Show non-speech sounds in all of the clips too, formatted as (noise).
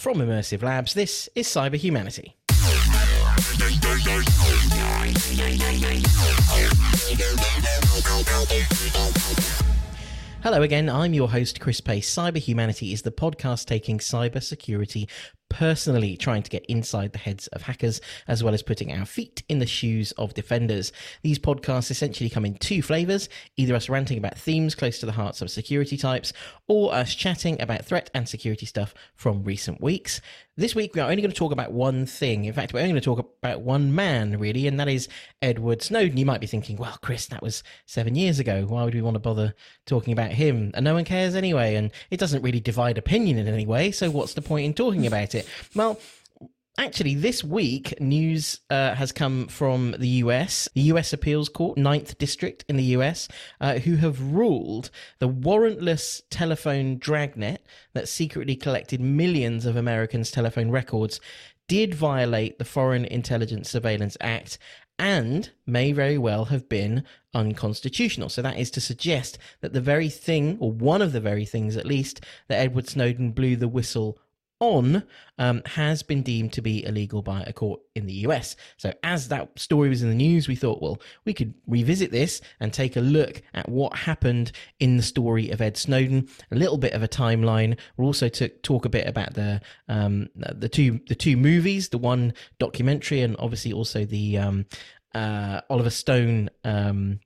From Immersive Labs, this is Cyber Humanity. Hello again, I'm your host, Chris Pace. Cyber Humanity is the podcast taking cyber security personally, trying to get inside the heads of hackers, as well as putting our feet in the shoes of defenders. These podcasts essentially come in two flavors either us ranting about themes close to the hearts of security types, or us chatting about threat and security stuff from recent weeks. This week, we are only going to talk about one thing. In fact, we're only going to talk about one man, really, and that is Edward Snowden. You might be thinking, well, Chris, that was seven years ago. Why would we want to bother talking about him? And no one cares anyway, and it doesn't really divide opinion in any way, so what's the point in talking about it? Well, Actually, this week, news uh, has come from the US, the US Appeals Court, Ninth District in the US, uh, who have ruled the warrantless telephone dragnet that secretly collected millions of Americans' telephone records did violate the Foreign Intelligence Surveillance Act and may very well have been unconstitutional. So that is to suggest that the very thing, or one of the very things at least, that Edward Snowden blew the whistle on um, has been deemed to be illegal by a court in the US. So, as that story was in the news, we thought, well, we could revisit this and take a look at what happened in the story of Ed Snowden, a little bit of a timeline. We'll also t- talk a bit about the um, the two the two movies, the one documentary, and obviously also the um, uh, Oliver Stone um,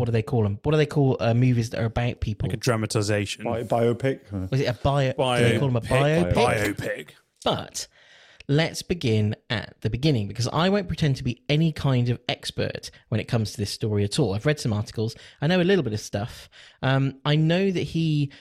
what do they call them? What do they call uh, movies that are about people? Like a dramatization. Bi- biopic. Was it a bio? Bio- do they call them a biopic? Biopic. But let's begin at the beginning because I won't pretend to be any kind of expert when it comes to this story at all. I've read some articles. I know a little bit of stuff. Um, I know that he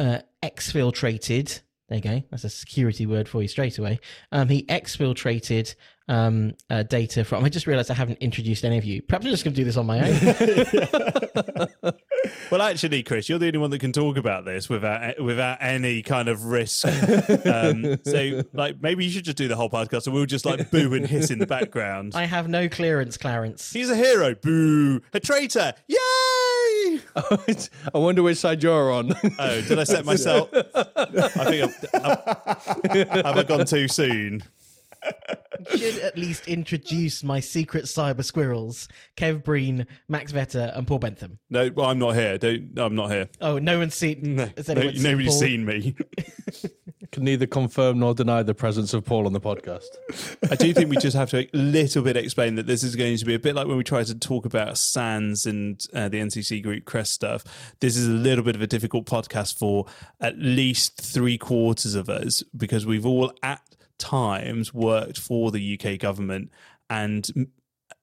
uh, exfiltrated. There you go. That's a security word for you straight away. Um, he exfiltrated um, uh, data from. I just realised I haven't introduced any of you. Perhaps I'm just going to do this on my own. (laughs) Well, actually, Chris, you're the only one that can talk about this without without any kind of risk. Um, so, like, maybe you should just do the whole podcast, and we'll just like boo and hiss in the background. I have no clearance, Clarence. He's a hero. Boo! A traitor! (laughs) I wonder which side you're on. Oh, did I set myself? (laughs) I think I've, have I gone too soon? Should at least introduce my secret cyber squirrels, Kev Breen, Max Vetter, and Paul Bentham. No, well, I'm not here. Don't. I'm not here. Oh, no one's seen. No, no anyone seen nobody's Paul? seen me. (laughs) Can neither confirm nor deny the presence of Paul on the podcast. I do think we just have to a little bit explain that this is going to be a bit like when we try to talk about SANS and uh, the NCC Group Crest stuff. This is a little bit of a difficult podcast for at least three quarters of us because we've all at times worked for the UK government and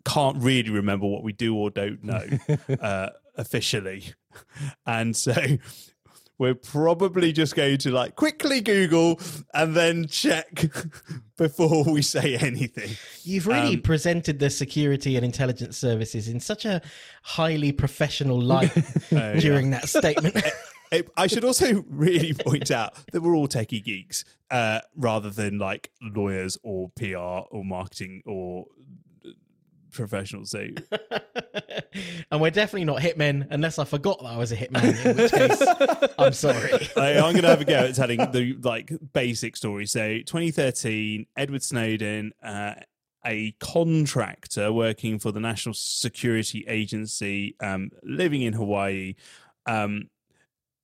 can't really remember what we do or don't know (laughs) uh, officially. And so (laughs) we're probably just going to like quickly Google and then check (laughs) before we say anything. You've really Um, presented the security and intelligence services in such a highly professional light Oh, during that statement. I should also (laughs) really point out that we're all techie geeks uh, rather than like lawyers or PR or marketing or uh, professionals. So (laughs) and we're definitely not hitmen, unless I forgot that I was a hitman, in which case, (laughs) I'm sorry. I, I'm going to have a go at telling the like basic story. So 2013, Edward Snowden. Uh, a contractor working for the National Security Agency, um, living in Hawaii, um,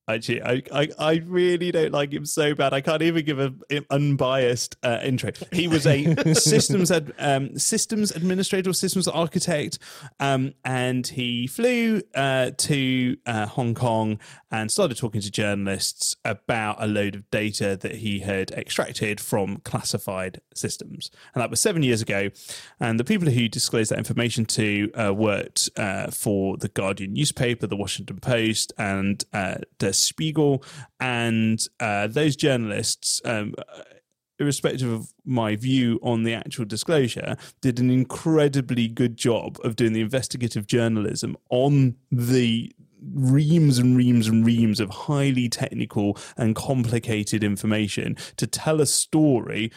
Actually, I, I, I really don't like him so bad. I can't even give an unbiased uh, intro. He was a (laughs) systems ad, um, systems administrator or systems architect, um, and he flew uh, to uh, Hong Kong and started talking to journalists about a load of data that he had extracted from classified systems. And that was seven years ago. And the people who disclosed that information to uh, worked uh, for the Guardian newspaper, the Washington Post, and uh, Der Spiegel. And uh, those journalists, um, irrespective of my view on the actual disclosure, did an incredibly good job of doing the investigative journalism on the reams and reams and reams of highly technical and complicated information to tell a story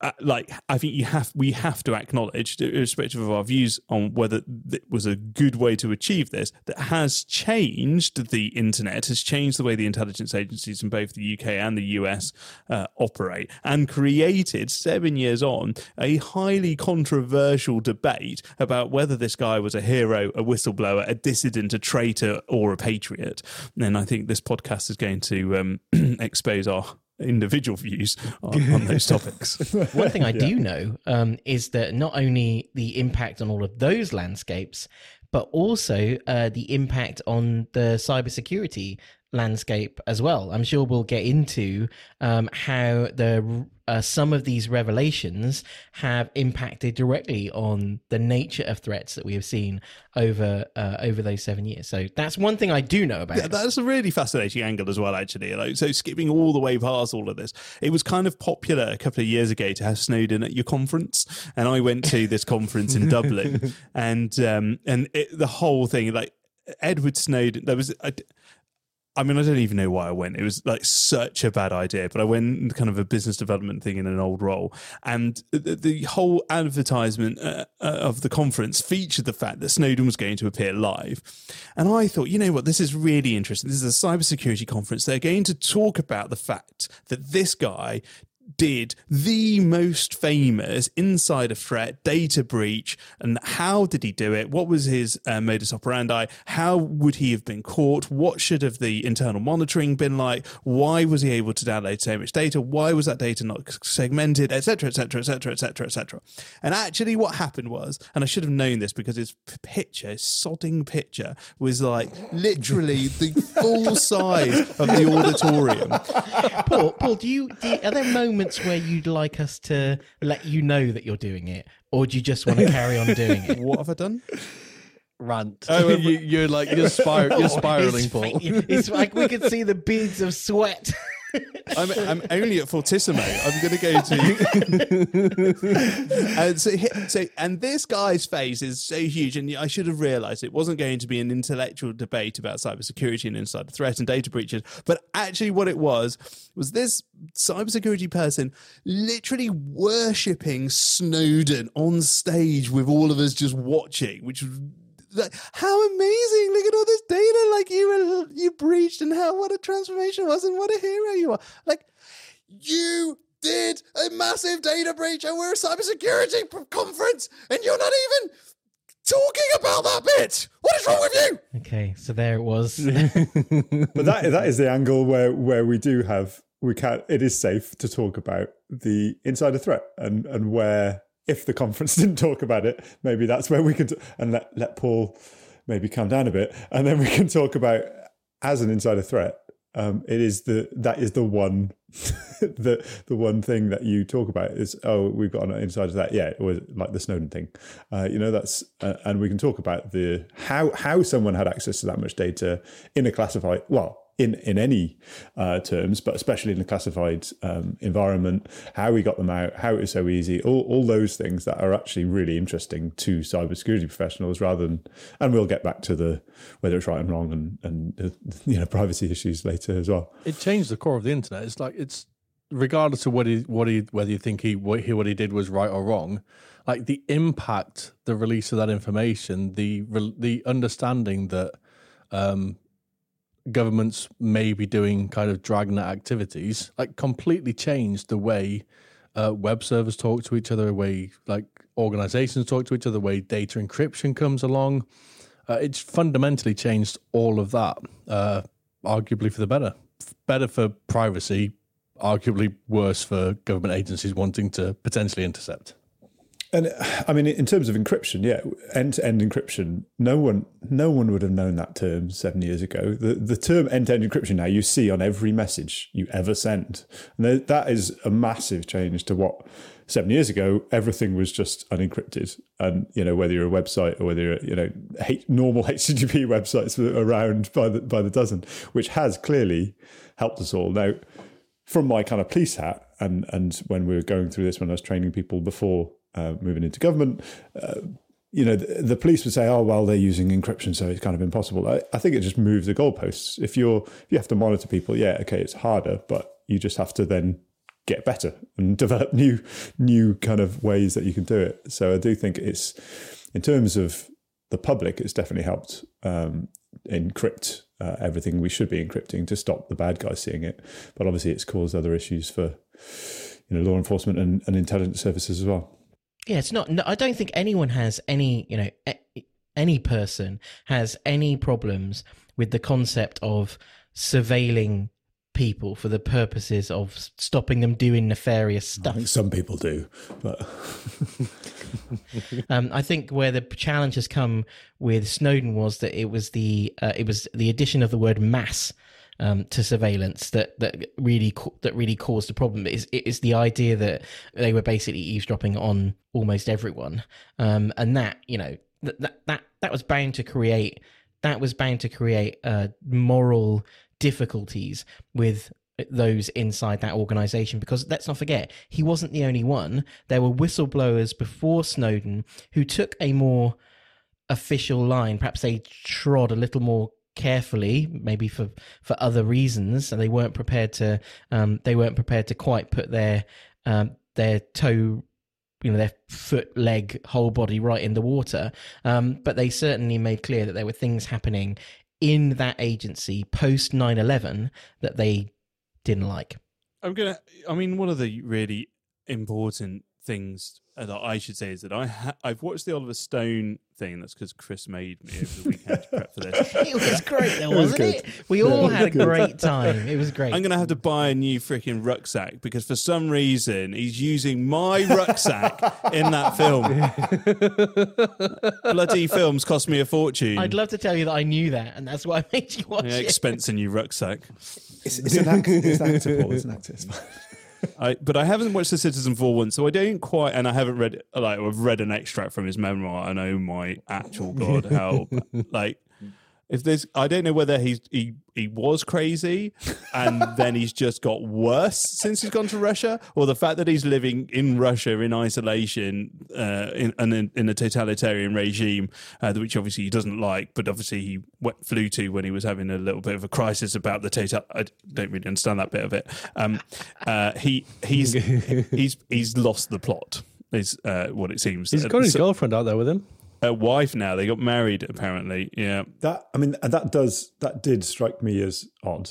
uh, like I think you have we have to acknowledge, irrespective of our views on whether it was a good way to achieve this, that has changed the internet, has changed the way the intelligence agencies in both the UK and the US uh, operate, and created seven years on a highly controversial debate about whether this guy was a hero, a whistleblower, a dissident, a traitor, or a patriot. And I think this podcast is going to um, (clears throat) expose our individual views on, on those (laughs) topics. One thing I (laughs) yeah. do know um, is that not only the impact on all of those landscapes, but also uh, the impact on the cybersecurity landscape as well. I'm sure we'll get into um, how the uh, some of these revelations have impacted directly on the nature of threats that we have seen over uh, over those seven years. So that's one thing I do know about. Yeah, that's a really fascinating angle as well. Actually, like so, skipping all the way past all of this, it was kind of popular a couple of years ago to have Snowden at your conference, and I went to this conference in (laughs) Dublin, and um, and it, the whole thing like Edward Snowden. There was. A, I mean, I don't even know why I went. It was like such a bad idea, but I went kind of a business development thing in an old role. And the, the whole advertisement uh, uh, of the conference featured the fact that Snowden was going to appear live. And I thought, you know what, this is really interesting. This is a cybersecurity conference. They're going to talk about the fact that this guy did the most famous insider threat data breach and how did he do it? What was his uh, modus operandi? How would he have been caught? What should have the internal monitoring been like? Why was he able to download so much data? Why was that data not segmented? Etc etc etc etc etc and actually what happened was and i should have known this because his picture his sodding picture was like literally the full size of the auditorium. Paul paul do you, do are there moments moments where you'd like us to let you know that you're doing it, or do you just want to (laughs) carry on doing it? What have I done? Rant. Oh, (laughs) you, are like you're, spir- you're (laughs) spiraling, Paul. It's like we could see the beads of sweat. I'm, I'm only at Fortissimo. I'm going to go to. (laughs) and so, so, and this guy's face is so huge, and I should have realised it wasn't going to be an intellectual debate about cybersecurity and insider threat and data breaches, but actually, what it was was this cybersecurity person literally worshipping Snowden on stage with all of us just watching, which how amazing! Look at all this data. Like you were, you breached, and how what a transformation was, and what a hero you are. Like you did a massive data breach, and we're a cybersecurity conference, and you're not even talking about that bit. What is wrong with you? Okay, so there it was. (laughs) but that that is the angle where where we do have we can it is safe to talk about the insider threat and and where if the conference (laughs) didn't talk about it, maybe that's where we could and let let Paul maybe calm down a bit, and then we can talk about as an insider threat. Um, it is the that is the one (laughs) the the one thing that you talk about is oh we've got an insider that yeah was like the Snowden thing uh, you know that's uh, and we can talk about the how how someone had access to that much data in a classified well in in any uh, terms, but especially in the classified um, environment, how we got them out, how it was so easy, all, all those things that are actually really interesting to cybersecurity professionals, rather than, and we'll get back to the whether it's right and wrong and and uh, (laughs) you know privacy issues later as well. It changed the core of the internet. It's like it's regardless of what he what he whether you think he what he, what he did was right or wrong like the impact the release of that information the the understanding that um, governments may be doing kind of dragnet activities, like completely changed the way uh, web servers talk to each other, the way like organizations talk to each other, the way data encryption comes along. Uh, it's fundamentally changed all of that, uh, arguably for the better. Better for privacy, arguably worse for government agencies wanting to potentially intercept. And I mean, in terms of encryption, yeah, end-to-end encryption. No one, no one would have known that term seven years ago. The the term end-to-end encryption now you see on every message you ever send, and that is a massive change to what seven years ago everything was just unencrypted. And you know, whether you're a website or whether you're you know normal (laughs) HTTP websites around by the by the dozen, which has clearly helped us all. Now, from my kind of police hat, and and when we were going through this, when I was training people before uh, moving into government, uh, you know, the, the, police would say, "Oh, well, they're using encryption, so it's kind of impossible." I, I, think it just moves the goalposts. If you're if you have to monitor people, yeah, okay, it's harder, but you just have to then get better and (laughs) develop new new kind of ways that you can do it. So I do think it's in terms of the public, it's definitely helped um, encrypt uh, everything we should be encrypting to stop the bad guys seeing it. But obviously, it's caused other issues for you know law enforcement and, and intelligence services as well. Yeah, it's not. No, I don't think anyone has any. You know, any person has any problems with the concept of surveilling people for the purposes of stopping them doing nefarious stuff. I think some people do, but (laughs) um, I think where the challenge has come with Snowden was that it was the uh, it was the addition of the word mass. Um, to surveillance that that really that really caused the problem. Is is the idea that they were basically eavesdropping on almost everyone, um, and that you know that that that was bound to create that was bound to create uh, moral difficulties with those inside that organization. Because let's not forget he wasn't the only one. There were whistleblowers before snowden who took a more official line. Perhaps they trod a little more carefully maybe for for other reasons and they weren't prepared to um they weren't prepared to quite put their um their toe you know their foot leg whole body right in the water. Um but they certainly made clear that there were things happening in that agency post 9-11 that they didn't like. I'm gonna i mean one of the really important things that I should say is that I ha- I've watched the Oliver Stone thing. That's because Chris made me over the weekend to prep for this. (laughs) it was great, though, wasn't (laughs) it? Was it? We all yeah, had a (laughs) good. great time. It was great. I'm going to have to buy a new freaking rucksack because for some reason he's using my rucksack in that film. Bloody films cost me a fortune. I'd love to tell you that I knew that, and that's why I made you watch yeah, it. Expense a new rucksack. It's, it's an act. It's actor, It's an actor. I, but I haven't watched The Citizenfour one, so I don't quite, and I haven't read like I've read an extract from his memoir, and oh my actual god, how (laughs) like if there's I don't know whether he's he he was crazy and (laughs) then he's just got worse since he's gone to Russia, or the fact that he's living in Russia in isolation uh, in, in, in a totalitarian regime, uh, which obviously he doesn't like, but obviously he went, flew to when he was having a little bit of a crisis about the total. I don't really understand that bit of it. Um, uh, he he's (laughs) he's he's lost the plot. Is uh, what it seems. He's got his so, girlfriend out there with him a wife now. They got married apparently. Yeah. That I mean that does that did strike me as odd.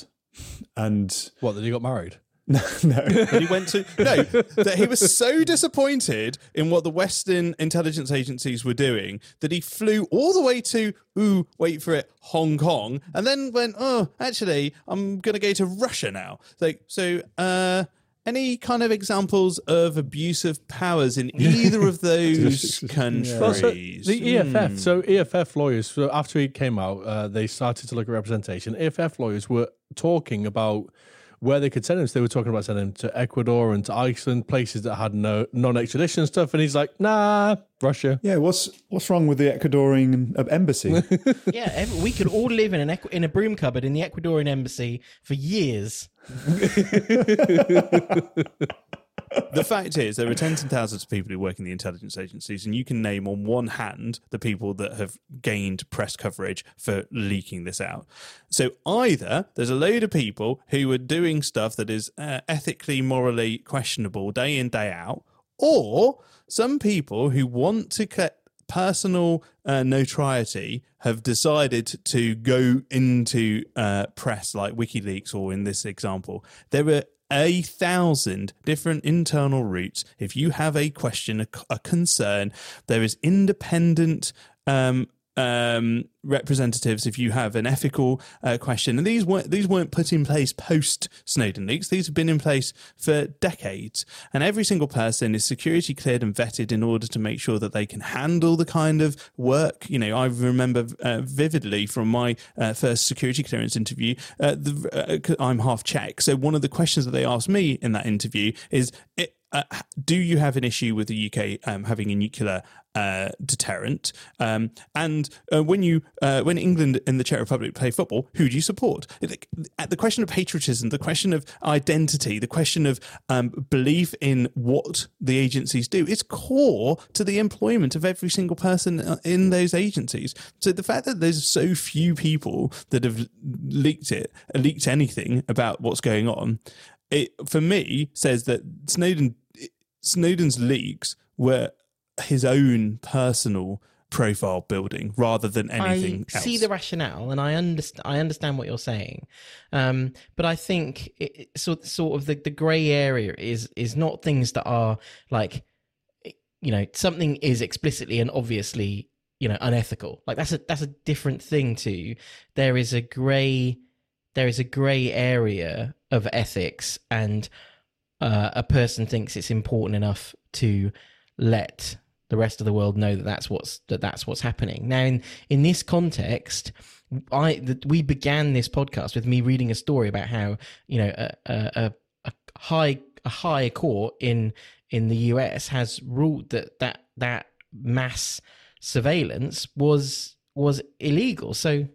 And what that he got married? (laughs) No, no. But he went to no. That he was so disappointed in what the Western intelligence agencies were doing that he flew all the way to ooh, wait for it, Hong Kong, and then went, oh, actually, I'm gonna go to Russia now. Like, so, uh, any kind of examples of abusive powers in (laughs) either of (laughs) those countries? Yeah. Well, so the EFF, hmm. so EFF lawyers, so after he came out, uh, they started to look at representation. EFF lawyers were talking about where they could send him. So they were talking about sending him to Ecuador and to Iceland, places that had no non-extradition stuff. And he's like, nah, Russia. Yeah, what's what's wrong with the Ecuadorian uh, embassy? (laughs) yeah, every, we could all live in an in a broom cupboard in the Ecuadorian embassy for years. (laughs) the fact is, there are tens and thousands of people who work in the intelligence agencies, and you can name on one hand the people that have gained press coverage for leaking this out. So either there's a load of people who are doing stuff that is uh, ethically, morally questionable day in, day out, or some people who want to cut personal uh, notoriety have decided to go into uh, press like WikiLeaks or in this example. There are a thousand different internal routes. If you have a question, a, a concern, there is independent um, um, representatives if you have an ethical uh, question. And these weren't these weren't put in place post Snowden leaks. These have been in place for decades. And every single person is security cleared and vetted in order to make sure that they can handle the kind of work. You know, I remember uh, vividly from my uh, first security clearance interview. Uh, the, uh, I'm half Czech, so one of the questions that they asked me in that interview is. Uh, do you have an issue with the UK um, having a nuclear uh, deterrent? Um, and uh, when you uh, when England and the Czech Republic play football, who do you support? The question of patriotism, the question of identity, the question of um, belief in what the agencies do is core to the employment of every single person uh, in those agencies. So the fact that there's so few people that have leaked it, leaked anything about what's going on, it for me says that Snowden Snowden's leaks were his own personal profile building rather than anything I else. see the rationale, and I understand. I understand what you're saying, um, but I think it, it- sort sort of the, the grey area is is not things that are like, you know, something is explicitly and obviously you know unethical. Like that's a that's a different thing to there is a grey there is a grey area of ethics and uh, a person thinks it's important enough to let the rest of the world know that that's what's that that's what's happening. Now, in in this context, I that we began this podcast with me reading a story about how you know a, a, a, a high a high court in in the US has ruled that that that mass surveillance was was illegal. So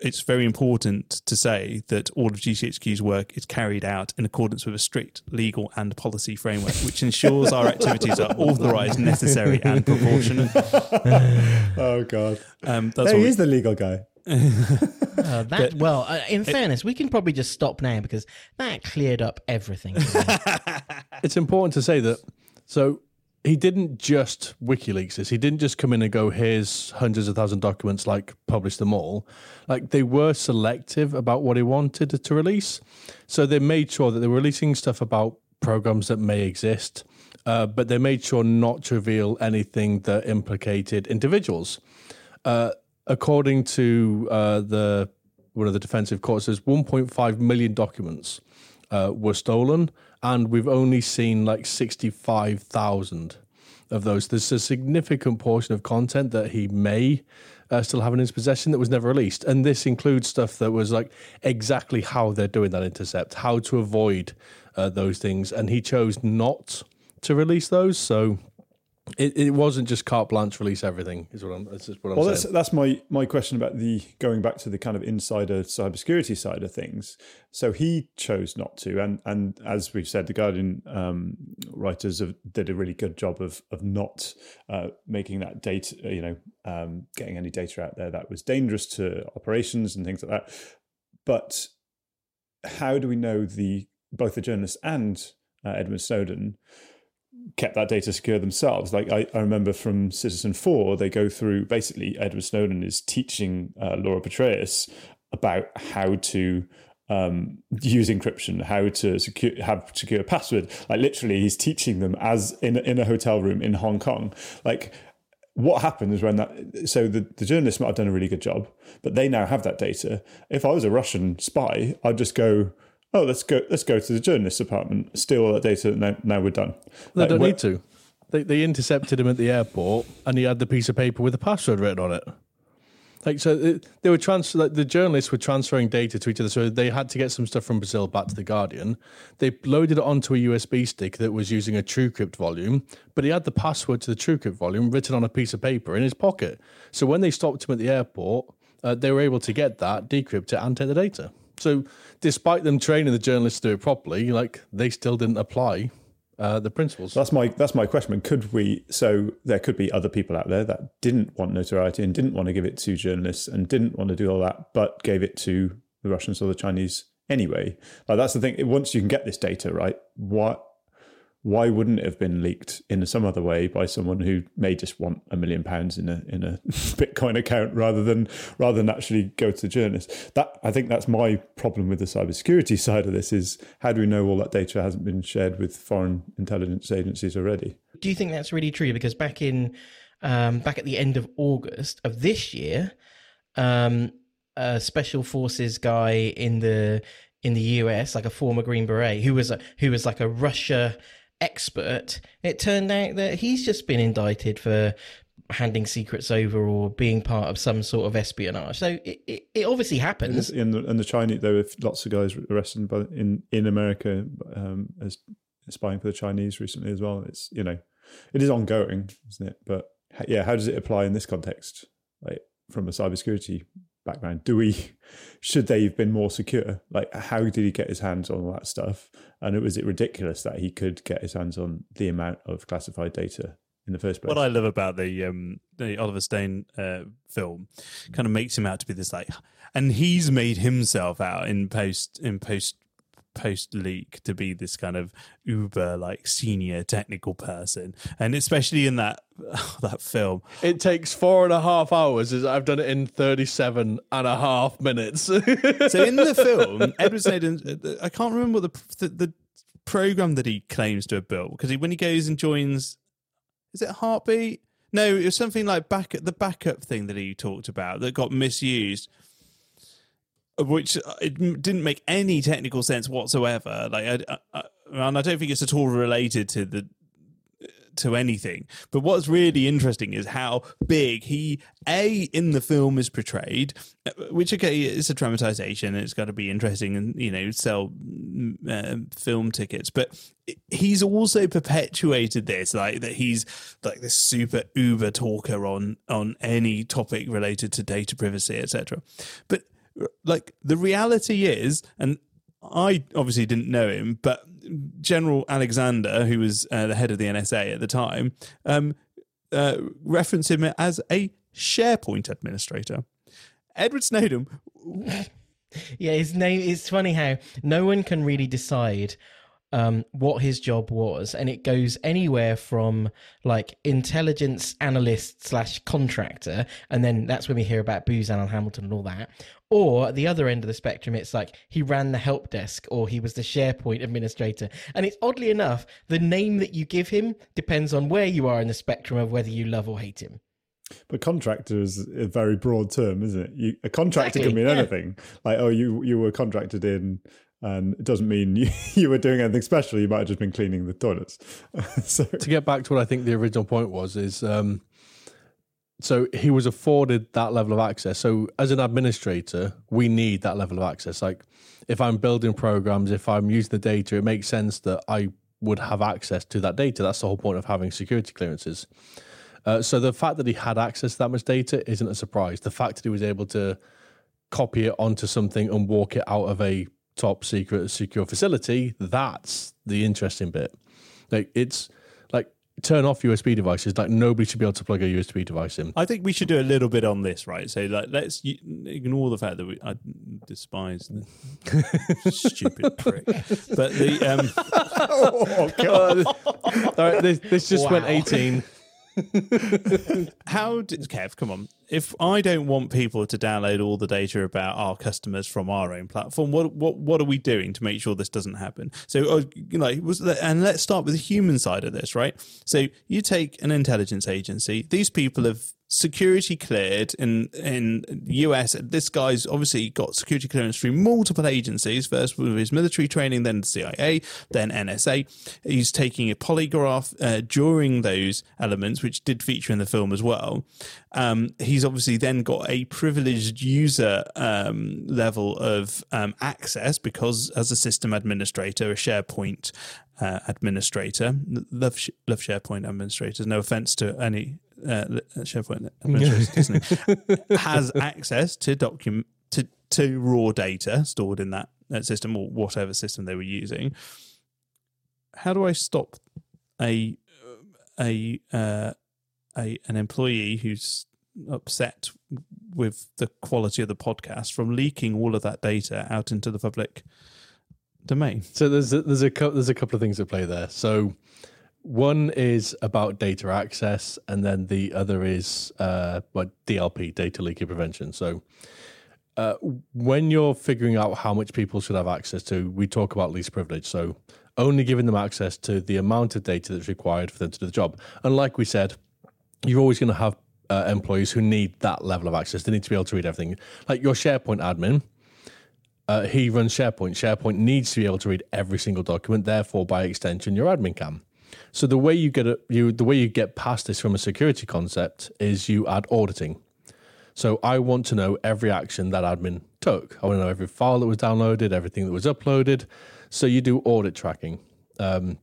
it's very important to say that all of GCHQ's work is carried out in accordance with a strict legal and policy framework, which ensures our activities are authorised, necessary, and proportionate. (laughs) oh god, Um, that's there what he we- is, the legal guy. uh, that (laughs) well, uh, in fairness, we can probably just stop now because that cleared up everything. (laughs) it's important to say that so he didn't just WikiLeaks this. He didn't just come in and go, "Here's hundreds of thousand documents, like publish them all." Like they were selective about what he wanted to release, so they made sure that they were releasing stuff about programs that may exist, uh, but they made sure not to reveal anything that implicated individuals. Uh, according to uh, the one of the defensive there's 1.5 million documents uh, were stolen, and we've only seen like 65,000 of those. There's a significant portion of content that he may uh, still have in his possession that was never released, and this includes stuff that was like exactly how they're doing that intercept, how to avoid uh, those things, and he chose not to release those. So. It, it wasn't just carte blanche release everything is what I'm that's just what I'm Well, saying. that's that's my my question about the going back to the kind of insider cybersecurity side of things. So he chose not to, and and as we've said, the Guardian um, writers have, did a really good job of of not uh, making that data, you know, um, getting any data out there that was dangerous to operations and things like that. But how do we know the both the journalists and uh, Edward Snowden kept that data secure themselves. Like I, I remember from Citizenfour, they go through basically Edward Snowden is teaching uh, Laura Poitras about how to um, use encryption, how to secure have secure password. Like literally, he's teaching them as in in a hotel room in Hong Kong. Like what happens when that so the, the journalists might have done a really good job but they now have that data if i was a russian spy i'd just go oh let's go let's go to the journalist's department steal all that data now, now we're done They Like, don't need to. They, they intercepted him at the airport, and he had the piece of paper with the password written on it. Like so, it, they were trans. Like the journalists were transferring data to each other, so they had to get some stuff from Brazil back to the Guardian. They loaded it onto a USB stick that was using a TrueCrypt volume, but he had the password to the TrueCrypt volume written on a piece of paper in his pocket. So when they stopped him at the airport, uh, they were able to get that, decrypt it, and take the data. So despite them training the journalists to do it properly, like they still didn't apply uh, the principles. That's my that's my question. Could we? So there could be other people out there that didn't want notoriety and didn't want to give it to journalists and didn't want to do all that, but gave it to the Russians or the Chinese anyway. Like that's the thing. Once you can get this data, right? What? Why wouldn't it have been leaked in some other way by someone who may just want a million pounds in a in a (laughs) Bitcoin account rather than rather than actually go to the journalist? That I think that's my problem with the cybersecurity (laughs) side of this is how do we know all that data hasn't been shared with foreign intelligence agencies already? Do you think that's really true? Because back in um, back at the end of August of this year, um, a special forces guy in the in the US, like a former Green Beret, who was a who was like a Russia expert, it turned out that he's just been indicted for handing secrets over or being part of some sort of espionage. So it, it, it obviously happens. In the, in the Chinese, there were lots of guys arrested by, in in America um, as spying for the Chinese recently as well. It's you know, it is ongoing, isn't it? But yeah, how does it apply in this context? Like from a cybersecurity background, do we (laughs) should they have been more secure? Like, how did he get his hands on all that stuff? And it was it ridiculous that he could get his hands on the amount of classified data in the first place? What I love about the um, the Oliver Stone uh, film kind of makes him out to be this like, and he's made himself out in post in post post leak to be this kind of uber like senior technical person, and especially in that (laughs) that film. It takes four and a half hours. As I've done it in 37 and a half minutes. so in the (laughs) film, Edward Snowden, uh, I can't remember what the, the, the program that he claims to have built because he, when he goes and joins, is it Heartbeat? No, it was something like back the backup thing that he talked about that got misused which uh, it didn't make any technical sense whatsoever. Like, I, I, and I don't think it's at all related to the to anything. But what's really interesting is how big he a in the film is portrayed, uh, which okay is a dramatization. And it's got to be interesting and you know sell mm, uh, film tickets, but he's also perpetuated this like that he's like this super uber talker on on any topic related to data privacy etc but like the reality is, and I obviously didn't know him, but General Alexander, who was uh, the head of the NSA at the time, um, uh, referenced him as a SharePoint administrator. Edward Snowden. (laughs) yeah, his name. It's funny how no one can really decide um, what his job was, and it goes anywhere from like intelligence analyst slash contractor, and then that's when we hear about Booz Allen Hamilton and all that. Or at the other end of the spectrum, it's like he ran the help desk, or he was the SharePoint administrator. And it's oddly enough, the name that you give him depends on where you are in the spectrum of whether you love or hate him. But contractor is a very broad term, isn't it? You, a contractor exactly, can mean yeah. anything. Like, oh, you you were contracted in and it doesn't mean (laughs) you, you were doing anything special. You might have just been cleaning the toilets. (laughs) so to get back to what I think the original point was is, um, so he was afforded that level of access. So as an administrator, we need that level of access. Like if I'm building programs, if I'm using the data, it makes sense that I would have access to that data. That's the whole point of having security clearances. Uh, so the fact that he had access to that much data isn't a surprise. The fact that he was able to copy it onto something and walk it out of a top secret secure facility, that's the interesting bit. Like it's like turn off USB devices. Like nobody should be able to plug a USB device in. I think we should do a little bit on this, right? So like let's ignore the fact that we I despise the (laughs) stupid prick, but the um. (laughs) oh god! (laughs) All right, this, this just wow. went eighteen. How did Kev? Come on. If I don't want people to download all the data about our customers from our own platform, what what what are we doing to make sure this doesn't happen? So, uh, you know, was and let's start with the human side of this, right? So, you take an intelligence agency. These people have security cleared in in US. This guy's obviously got security clearance through multiple agencies. First with his military training, then the CIA, then NSA. He's taking a polygraph uh, during those elements, which did feature in the film as well. Um, he's obviously then got a privileged user um, level of um, access because, as a system administrator, a SharePoint uh, administrator, love love SharePoint administrators. No offense to any uh, SharePoint administrator (laughs) has access to document to to raw data stored in that, that system or whatever system they were using. How do I stop a a uh, a an employee who's upset with the quality of the podcast from leaking all of that data out into the public domain? So there's a, there's a there's a couple of things at play there. So one is about data access, and then the other is uh, what DLP, data leaking prevention. So, uh, when you're figuring out how much people should have access to, we talk about least privilege. So, only giving them access to the amount of data that's required for them to do the job. And like we said, you're always going to have uh, employees who need that level of access. They need to be able to read everything. Like your SharePoint admin, uh, he runs SharePoint. SharePoint needs to be able to read every single document. Therefore, by extension, your admin can. So the way you get it, you the way you get past this from a security concept is you add auditing. So I want to know every action that admin took. I want to know every file that was downloaded, everything that was uploaded. So you do audit tracking. Um,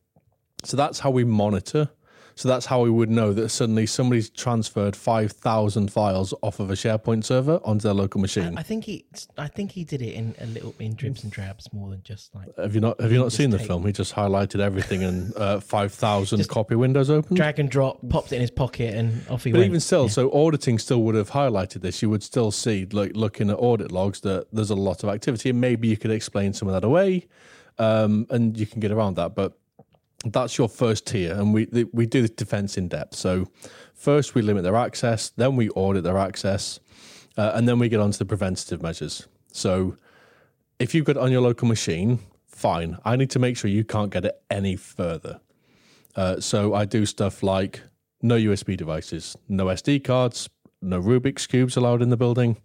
so that's how we monitor so that's how we would know that suddenly somebody's transferred five thousand files off of a SharePoint server onto their local machine. I, I think he, I think he did it in a little in dribs and drabs more than just like. Have you not? Have you not seen the film? He just highlighted everything and (laughs) uh, five thousand copy windows open. Drag and drop, popped it in his pocket, and off he but went. But even still, yeah. so auditing still would have highlighted this. You would still see, like looking at audit logs, that there's a lot of activity, and maybe you could explain some of that away. um, and you can get around that. But that's your first tier, and we we do the defense in depth. So first we limit their access, then we audit their access, uh, and then we get on to the preventative measures. So if you've got it on your local machine, fine. I need to make sure you can't get it any further. Uh, so I do stuff like no USB devices, no SD cards, no Rubik's cubes allowed in the building,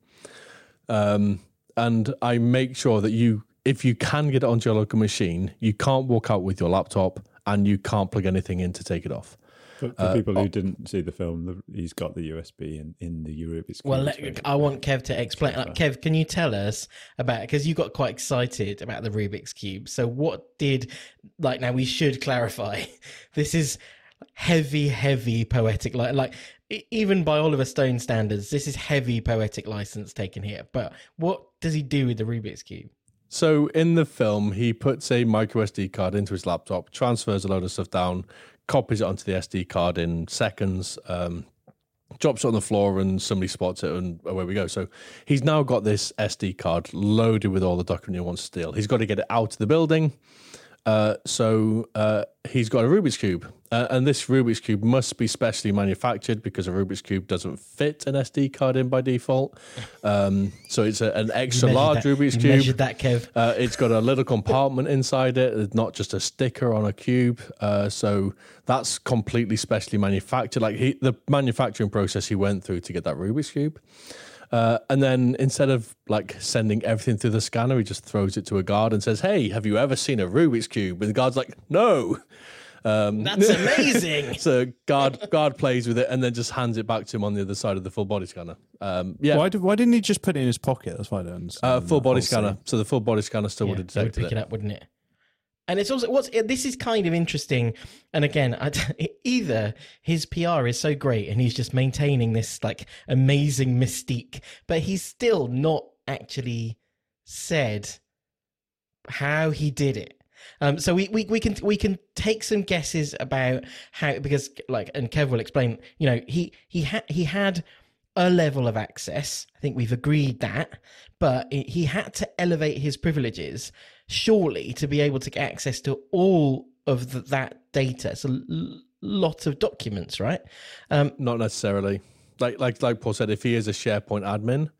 um, and I make sure that you, if you can get it onto your local machine, you can't walk out with your laptop and you can't plug anything in to take it off. For, for uh, people who oh, didn't see the film, the, he's got the USB in, in the Rubik's Cube. Well, let, I want Kev to explain. Like, Kev, can you tell us about because you got quite excited about the Rubik's Cube? So, what did like? Now we should clarify. (laughs) This is heavy, heavy poetic. Like, like even by Oliver Stone standards, this is heavy poetic license taken here. But what does he do with the Rubik's Cube? So in the film, he puts a micro SD card into his laptop, transfers a load of stuff down, copies it onto the SD card in seconds, um, drops it on the floor, and somebody spots it, and away we go. So he's now got this SD card loaded with all the document he wants to steal. He's got to get it out of the building. Uh, so uh, he's got a Rubik's Cube. Uh, and this Rubik's Cube must be specially manufactured because a Rubik's Cube doesn't fit an SD card in by default. (laughs) Um, so it's a, an extra large that. Rubik's you Cube. Measured that, Kev. Uh, it's got a little compartment inside it, it's not just a sticker on a cube. Uh, so that's completely specially manufactured. Like he, the manufacturing process he went through to get that Rubik's Cube. Uh, and then instead of like sending everything through the scanner, he just throws it to a guard and says, "Hey, have you ever seen a Rubik's cube?" And the guard's like, "No." Um, That's (laughs) amazing. so guard guard plays with it and then just hands it back to him on the other side of the full body scanner. Um, yeah. Why, did, why didn't he just put it in his pocket? That's why I don't. Uh, full body scanner. Scene. So the full body scanner still yeah, would have detected would pick it. it up, wouldn't it? And it's also what's this is kind of interesting. And again, I, (laughs) either his PR is so great and he's just maintaining this like amazing mystique, but he's still not actually said how he did it. Um, so we, we, we can we can take some guesses about how because like and Kev will explain. You know he he had he had a level of access. I think we've agreed that, but he had to elevate his privileges surely to be able to get access to all of the, that data. It's a l- lot of documents, right? Um, Not necessarily. Like like like Paul said, if he is a SharePoint admin,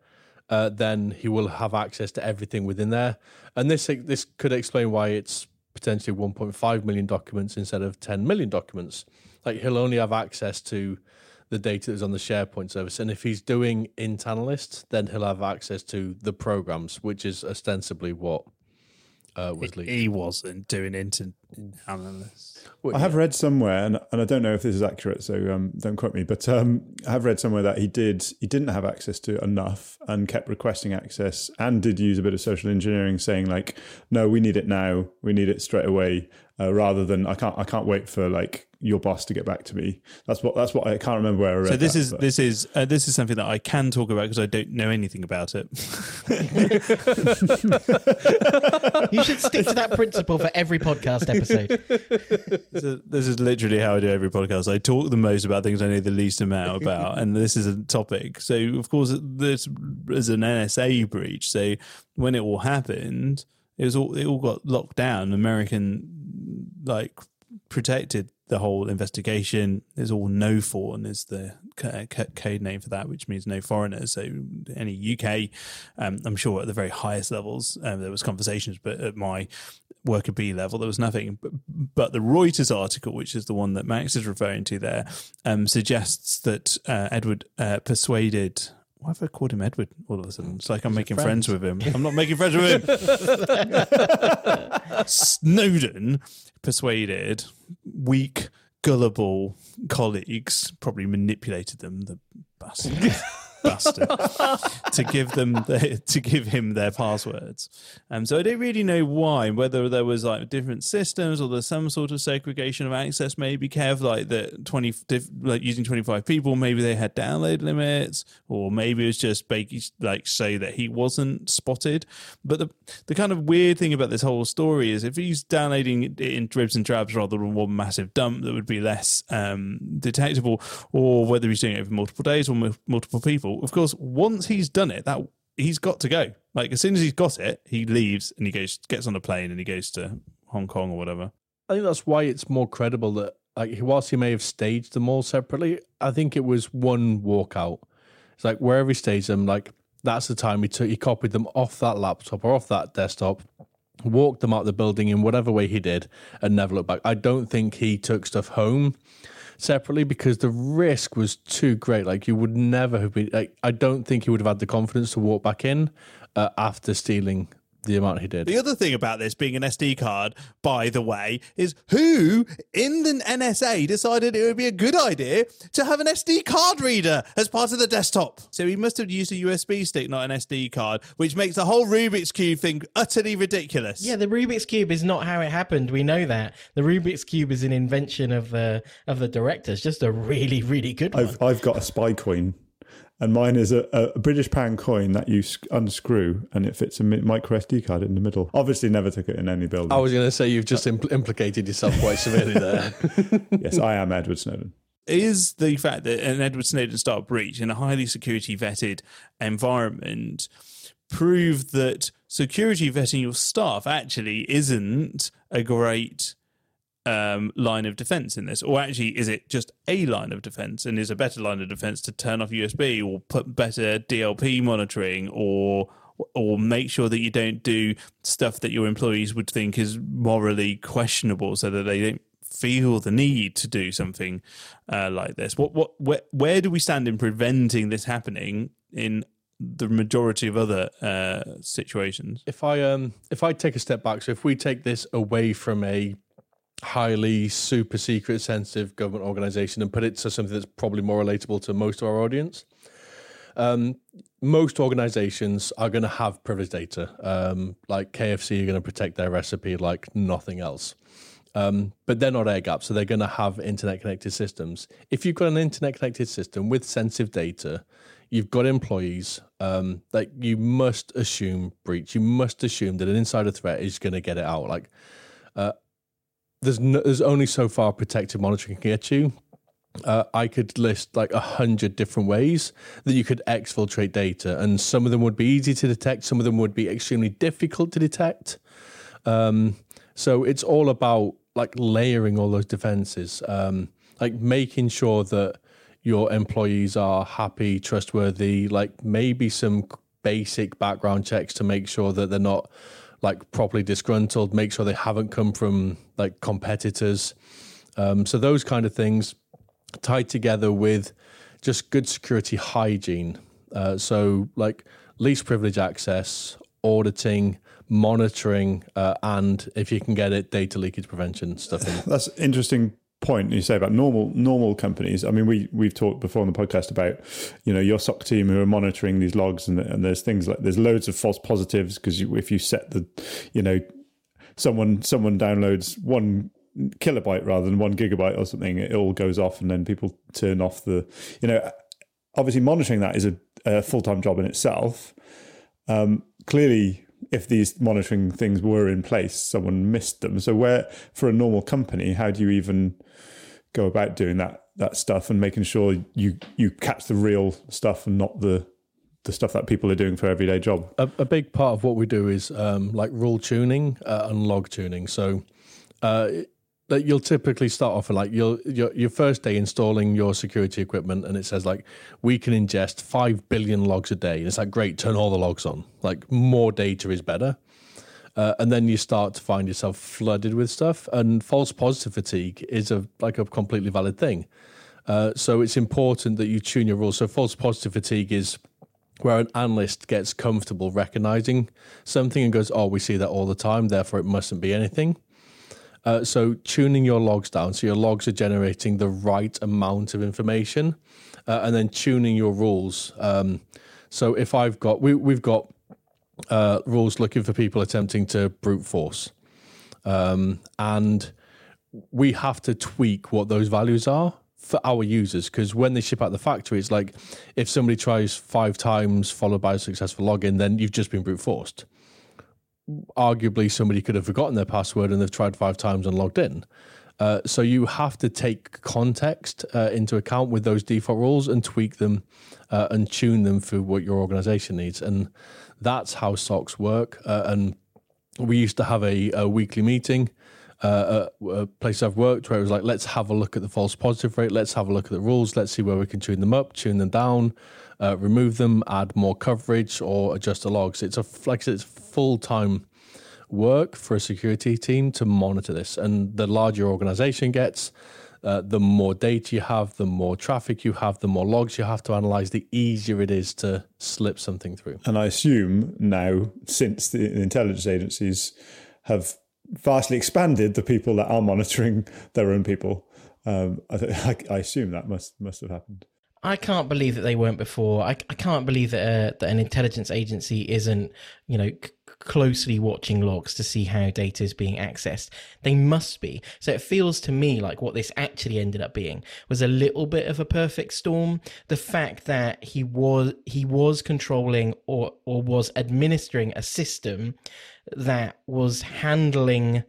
uh, then he will have access to everything within there. And this this could explain why it's potentially 1.5 million documents instead of 10 million documents. Like he'll only have access to the data that's on the SharePoint service. And if he's doing internalist, then he'll have access to the programs, which is ostensibly what uh, was leaked. He wasn't doing inter analysts. Well, I have read somewhere, and, and I don't know if this is accurate, so um, don't quote me. But um, I have read somewhere that he did he didn't have access to enough, and kept requesting access, and did use a bit of social engineering, saying like, "No, we need it now. We need it straight away," uh, rather than "I can't I can't wait for like your boss to get back to me. That's what that's what I can't remember where I read. So this that, is but. this is uh, this is something that I can talk about because I don't know anything about it. (laughs) you should stick to that principle for every podcast episode. (laughs) (laughs) This is, this is literally how I do every podcast. I talk the most about things I know the least amount about, and this is a topic. So of course, this is an NSA breach. So when it all happened, it was all it all got locked down. American like protected the whole investigation is all NOFORN is the code name for that, which means no foreigners. So any UK, um, I'm sure at the very highest levels um, there was conversations, but at my worker B level there was nothing. But, but, the Reuters article, which is the one that Max is referring to there, um, suggests that uh, Edward uh, persuaded why have I called him Edward all of a sudden? It's like I'm making friends. friends. with him. I'm not making friends with him. (laughs) Snowden persuaded weak, gullible colleagues, probably manipulated them, the bastard bastard to give them the, to give him their passwords. Um, so I don't really know why, whether there was like different systems or there's some sort of segregation of access. Maybe Kev like that twenty like using twenty five people. Maybe they had download limits, or maybe it was just like say that he wasn't spotted. But the the kind of weird thing about this whole story is if he's downloading it in dribs and drabs rather than one massive dump that would be less um, detectable, or whether he's doing it over multiple days or multiple people of course, once he's done it, that he's got to go. Like as soon as he's got it, he leaves and he goes gets on a plane and he goes to Hong Kong or whatever. I think that's why it's more credible that like whilst he may have staged them all separately, I think it was one walkout. It's like wherever he staged them, like that's the time he took he copied them off that laptop or off that desktop, walked them out the building in whatever way he did, and never looked back. I don't think he took stuff home separately because the risk was too great. Like you would never have been. Like I don't think he would have had the confidence to walk back in uh, after stealing the amount he did. The other thing about this being an SD card, by the way, is who in the NSA decided it would be a good idea to have an SD card reader as part of the desktop. So he must have used a USB stick, not an SD card, which makes the whole Rubik's Cube thing utterly ridiculous. Yeah, the Rubik's cube is not how it happened. We know that the Rubik's cube is an invention of the of the directors. Just a really, really good one. I've I've got a spy coin, and mine is a, a British pound coin that you sc- unscrew, and it fits a mi- micro SD card in the middle. Obviously, never took it in any building. I was going to say you've just impl- implicated yourself quite severely there. (laughs) yes, I am Edward Snowden. is the fact that an Edward Snowden style breach in a highly security vetted environment prove that security vetting your staff actually isn't a great um, line of defense in this, or actually is it just a line of defense and is a better line of defense to turn off USB or put better DLP monitoring or or make sure that you don't do stuff that your employees would think is morally questionable, so that they don't feel the need to do something uh, like this. What what where, where do we stand in preventing this happening in the majority of other uh, situations? if I um if I take a step back, so if we take this away from a highly super secret sensitive government organization and put it to something that's probably more relatable to most of our audience, um, most organizations are going to have privileged data. Um, like KFC are going to protect their recipe like nothing else. Um, but they're not air gaps, so they're going to have internet connected systems. If you've got an internet connected system with sensitive data, you've got employees. Um, like you must assume breach. You must assume that an insider threat is going to get it out. Like uh, there's no, there's only so far protective monitoring can get you. Uh, I could list like a hundred different ways that you could exfiltrate data, and some of them would be easy to detect. Some of them would be extremely difficult to detect. Um, so it's all about like layering all those defenses, um, like making sure that your employees are happy, trustworthy, like maybe some basic background checks to make sure that they're not like properly disgruntled, make sure they haven't come from like competitors. Um, so those kind of things tied together with just good security hygiene. Uh, so like least privilege access, auditing, monitoring, uh, and if you can get it, data leakage prevention stuff in. (laughs) That's interesting point you say about normal normal companies. I mean, we we've talked before on the podcast about you know your SOC team who are monitoring these logs, and, and there's things like there's loads of false positives because if you set the you know someone someone downloads one kilobyte rather than one gigabyte or something, it all goes off, and then people turn off the you know obviously monitoring that is a, a full time job in itself. Um, clearly, if these monitoring things were in place, someone missed them. So, where for a normal company, how do you even go about doing that that stuff and making sure you you catch the real stuff and not the the stuff that people are doing for everyday job? A, a big part of what we do is um, like rule tuning uh, and log tuning. So, uh, like you'll typically start off with like you'll your, your first day installing your security equipment and it says like we can ingest 5 billion logs a day. And it's like great turn all the logs on. Like more data is better. Uh, and then you start to find yourself flooded with stuff. And false positive fatigue is a like a completely valid thing. Uh, so it's important that you tune your rules. So false positive fatigue is where an analyst gets comfortable recognizing something and goes oh we see that all the time therefore it mustn't be anything uh, so tuning your logs down. So your logs are generating the right amount of information, uh, and then tuning your rules. Um, so if I've got we we've got uh, rules looking for people attempting to brute force, um, and we have to tweak what those values are for our users because when they ship out the factory, it's like if somebody tries five times followed by a successful login, then you've just been brute forced arguably somebody could have forgotten their password and they've tried five times and logged in. Uh, so you have to take context uh, into account with those default rules and tweak them uh, and tune them for what your organization needs. And that's how SOCs work. Uh, and we used to have a, a weekly meeting. Uh, a, a place I've worked where it was like, let's have a look at the false positive rate, let's have a look at the rules, let's see where we can tune them up, tune them down, uh, remove them, add more coverage, or adjust the logs. It's a like it's full time work for a security team to monitor this. And the larger organization gets, uh, the more data you have, the more traffic you have, the more logs you have to analyze, the easier it is to slip something through. And I assume now, since the intelligence agencies have vastly expanded the people that are monitoring their own people, um, I, (laughs) I, assume that must must have happened. I can't believe that they weren't before. I, I can't believe that uh, that an intelligence agency isn't, you know, c- closely watching logs to see how data is being accessed. They must be. So it feels to me like what this actually ended up being was a little bit of a perfect storm. The fact that he was he was controlling or or was administering a system that was handling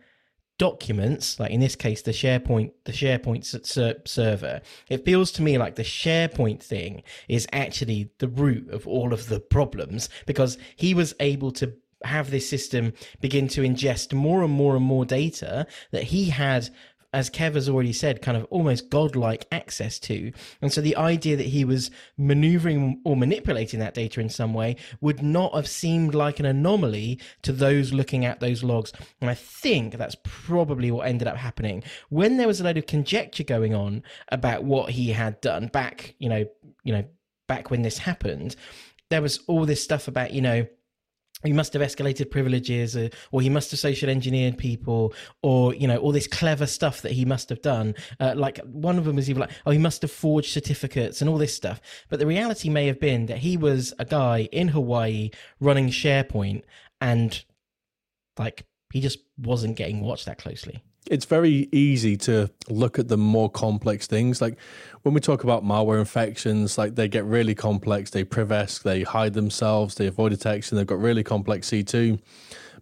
documents, like in this case, the SharePoint, the SharePoint ser- server, it feels to me like the SharePoint thing is actually the root of all of the problems because he was able to have this system begin to ingest more and more and more data that he had as Kev has already said, kind of almost godlike access to. And so the idea that he was maneuvering or manipulating that data in some way would not have seemed like an anomaly to those looking at those logs. And I think that's probably what ended up happening. When there was a load of conjecture going on about what he had done back, you know, you know, back when this happened, there was all this stuff about, you know, he must have escalated privileges uh, or he must have social engineered people or you know all this clever stuff that he must have done. Uh, like one of them was even like oh he must have forged certificates and all this stuff. But the reality may have been that he was a guy in hawaii running sharepoint and like he just wasn't getting watched that closely it's very easy to look at the more complex things. Like when we talk about malware infections, like they get really complex. They privesc, they hide themselves, they avoid detection. They've got really complex C2,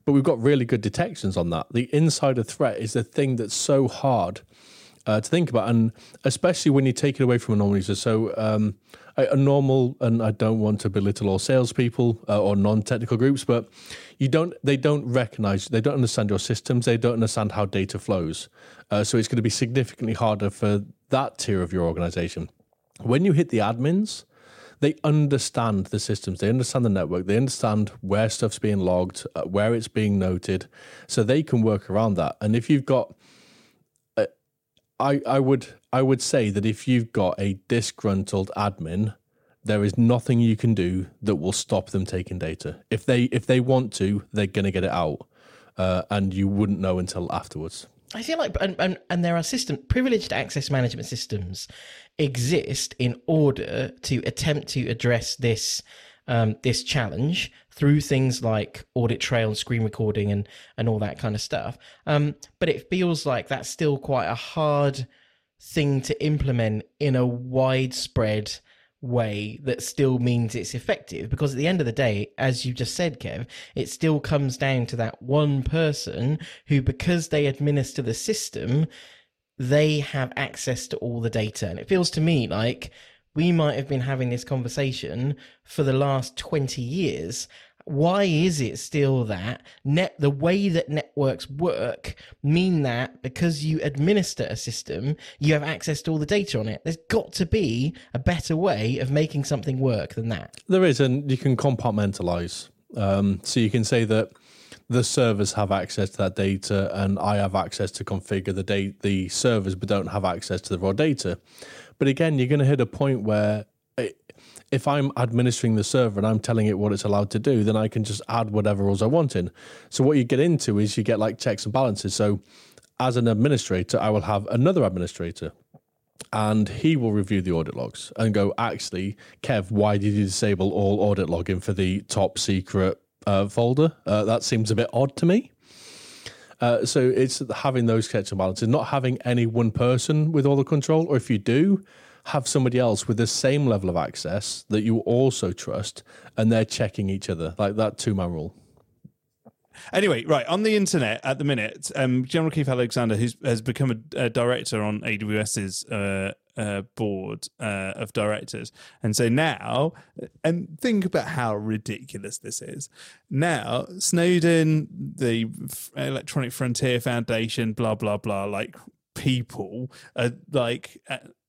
but we've got really good detections on that. The insider threat is the thing that's so hard uh, to think about, and especially when you take it away from a normal user. So um, a, a, normal, and I don't want to belittle all salespeople uh, or non-technical groups, but you don't they don't recognize they don't understand your systems they don't understand how data flows. Uh, so it's going to be significantly harder for that tier of your organization. When you hit the admins they understand the systems they understand the network they understand where stuff's being logged uh, where it's being noted so they can work around that. And if you've got uh, I, I would I would say that if you've got a disgruntled admin there is nothing you can do that will stop them taking data. If they if they want to, they're going to get it out, uh, and you wouldn't know until afterwards. I feel like, and, and, and there are system privileged access management systems exist in order to attempt to address this um, this challenge through things like audit trail and screen recording and and all that kind of stuff. Um, but it feels like that's still quite a hard thing to implement in a widespread way that still means it's effective because at the end of the day as you just said kev it still comes down to that one person who because they administer the system they have access to all the data. And it feels to me like we might have been having this conversation for the last 20 years why is it still that net the way that networks work mean that because you administer a system you have access to all the data on it? There's got to be a better way of making something work than that. There is and you can compartmentalize. Um, so you can say that the servers have access to that data and i have access to configure the date the servers but don't have access to the raw data. But again you're going to hit a point where if I'm administering the server and I'm telling it what it's allowed to do, then I can just add whatever rules I want in. So what you get into is you get like checks and balances. So as an administrator, I will have another administrator and he will review the audit logs and go, actually, Kev, why did you disable all audit logging for the top secret uh, folder? Uh, that seems a bit odd to me. Uh, so it's having those checks and balances, not having any one person with all the control, or if you do, have somebody else with the same level of access that you also trust and they're checking each other like that two man rule Anyway, right on the internet at the minute, um, General Keith Alexander, who's has become a, a director on AWS's uh, uh, board uh, of directors, and so now, and think about how ridiculous this is. Now, Snowden, the Electronic Frontier Foundation, blah blah blah, like people are like.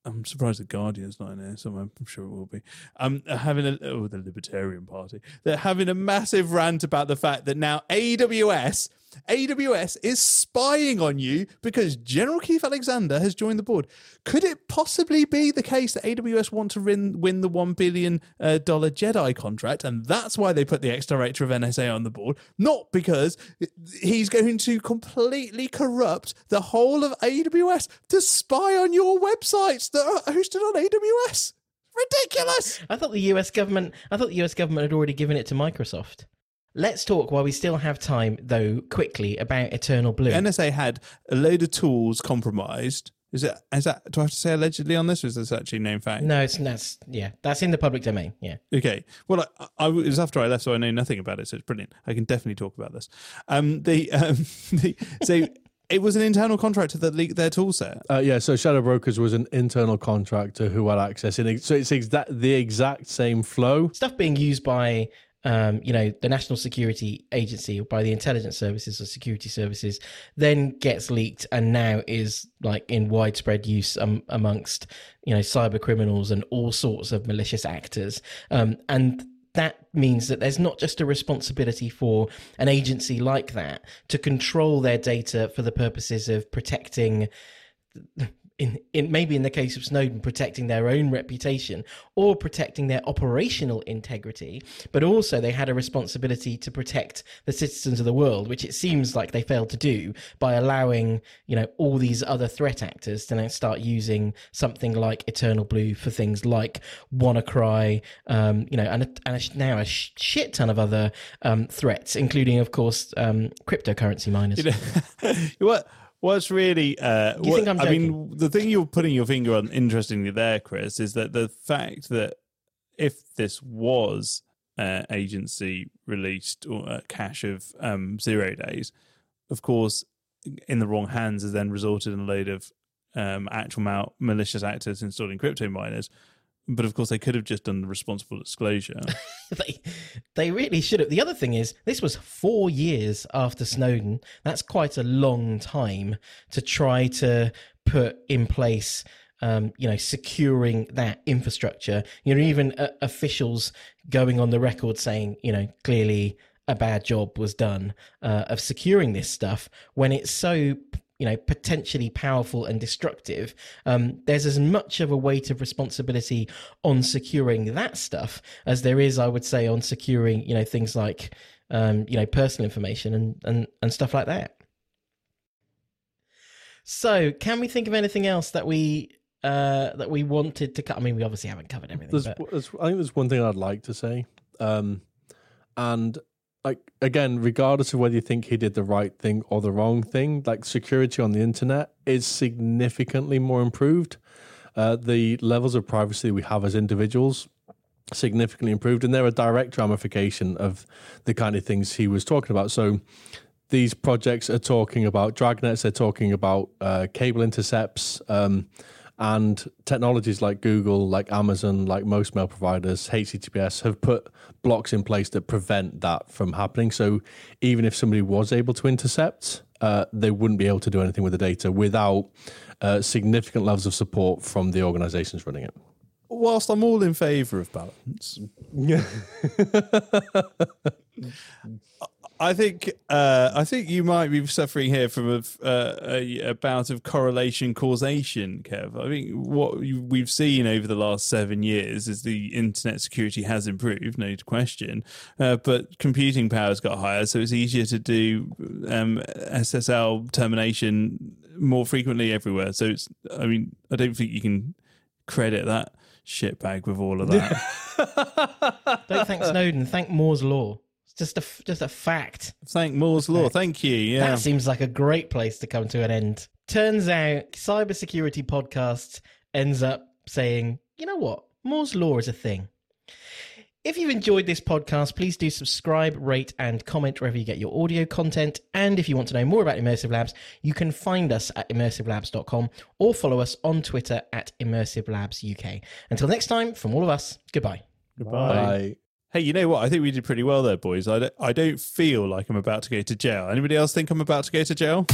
I'm surprised the Guardian's not in there somewhere. I'm sure it will be. Um, having a oh, the Libertarian Party. They're having a massive rant about the fact that now AWS AWS is spying on you because General Keith Alexander has joined the board. Could it possibly be the case that AWS want to win, win the $1 billion uh, Jedi contract? And that's why they put the ex director of NSA on the board, not because he's going to completely corrupt the whole of AWS to spy on your websites that are hosted on AWS. Ridiculous. I thought the US government I thought the US government had already given it to Microsoft. Let's talk while we still have time, though, quickly about Eternal Blue. NSA had a load of tools compromised. Is it? Is that? Do I have to say allegedly on this, or is this actually known fact? no, it's that's yeah, that's in the public domain. Yeah, Okay. Well, I, I it was after I left, so I know nothing about it. So it's brilliant. I can definitely talk about this. Um, the um, (laughs) the, so it was an internal contractor that leaked their tool set. Uh, yeah, so Shadow Brokers was an internal contractor who had access. In, so it's exact the exact same flow. stuff being used by um, you know the National Security Agency or by the intelligence services or security services, then gets leaked and now is like in widespread use um, amongst you know cyber criminals and all sorts of malicious actors. Um, and that means that there's not just a responsibility for an agency like that to control their data for the purposes of protecting in, in maybe in the case of Snowden, protecting their own reputation or protecting their operational integrity, but also they had a responsibility to protect the citizens of the world, which it seems like they failed to do by allowing you know all these other threat actors to now start using something like Eternal Blue for things like WannaCry, um, you know, and, and now a shit ton of other um, threats, including of course um, cryptocurrency miners. You know, (laughs) what? What's really, uh, You what- think I'm I mean, the thing you're putting your finger on, interestingly, there, Chris, is that the fact that if this was uh, agency released or uh, cache of um, zero days, of course, in the wrong hands has then resulted in a load of um, actual mal- malicious actors installing crypto miners. But of course, they could have just done the responsible disclosure. (laughs) they they really should have. The other thing is, this was four years after Snowden. That's quite a long time to try to put in place. Um, you know, securing that infrastructure. You know, even uh, officials going on the record saying, you know, clearly a bad job was done uh, of securing this stuff when it's so you know potentially powerful and destructive um, there's as much of a weight of responsibility on securing that stuff as there is i would say on securing you know things like um, you know personal information and, and and stuff like that. So can we think of anything else that we uh that we wanted to cut? I mean we obviously haven't covered everything There's, but there's, I think there's one thing I'd like to say, um, and like again, regardless of whether you think he did the right thing or the wrong thing, like security on the internet is significantly more improved. Uh, the levels of privacy we have as individuals significantly improved, and they're a direct ramification of the kind of things he was talking about. So these projects are talking about dragnets, they're talking about uh, cable intercepts, um, and technologies like Google, like Amazon, like most mail providers, HTTPS have put blocks in place that prevent that from happening. So even if somebody was able to intercept, uh, they wouldn't be able to do anything with the data without uh, significant levels of support from the organizations running it. Whilst I'm all in favour of balance, Yeah. (laughs) (laughs) I think uh, I think you might be suffering here from a, uh, a, a bout of correlation causation, Kev. I think what you- we've seen over the last seven years is the internet security has improved, no question, uh, but computing power's got higher, so it's easier to do um, SSL termination more frequently everywhere. So it's, I mean, I don't think you can credit that shitbag with all of that. (laughs) don't thank snowden thank moore's law it's just a f- just a fact Thank Moore's law. Thank you. Yeah. That seems like a great place to come to an end. Turns out, cybersecurity podcast ends up saying, you know what? Moore's law is a thing. If you've enjoyed this podcast, please do subscribe, rate, and comment wherever you get your audio content. And if you want to know more about Immersive Labs, you can find us at immersivelabs.com or follow us on Twitter at Immersive Labs UK. Until next time, from all of us, goodbye. Bye. Hey, you know what? I think we did pretty well there, boys. I don't, I don't feel like I'm about to go to jail. Anybody else think I'm about to go to jail?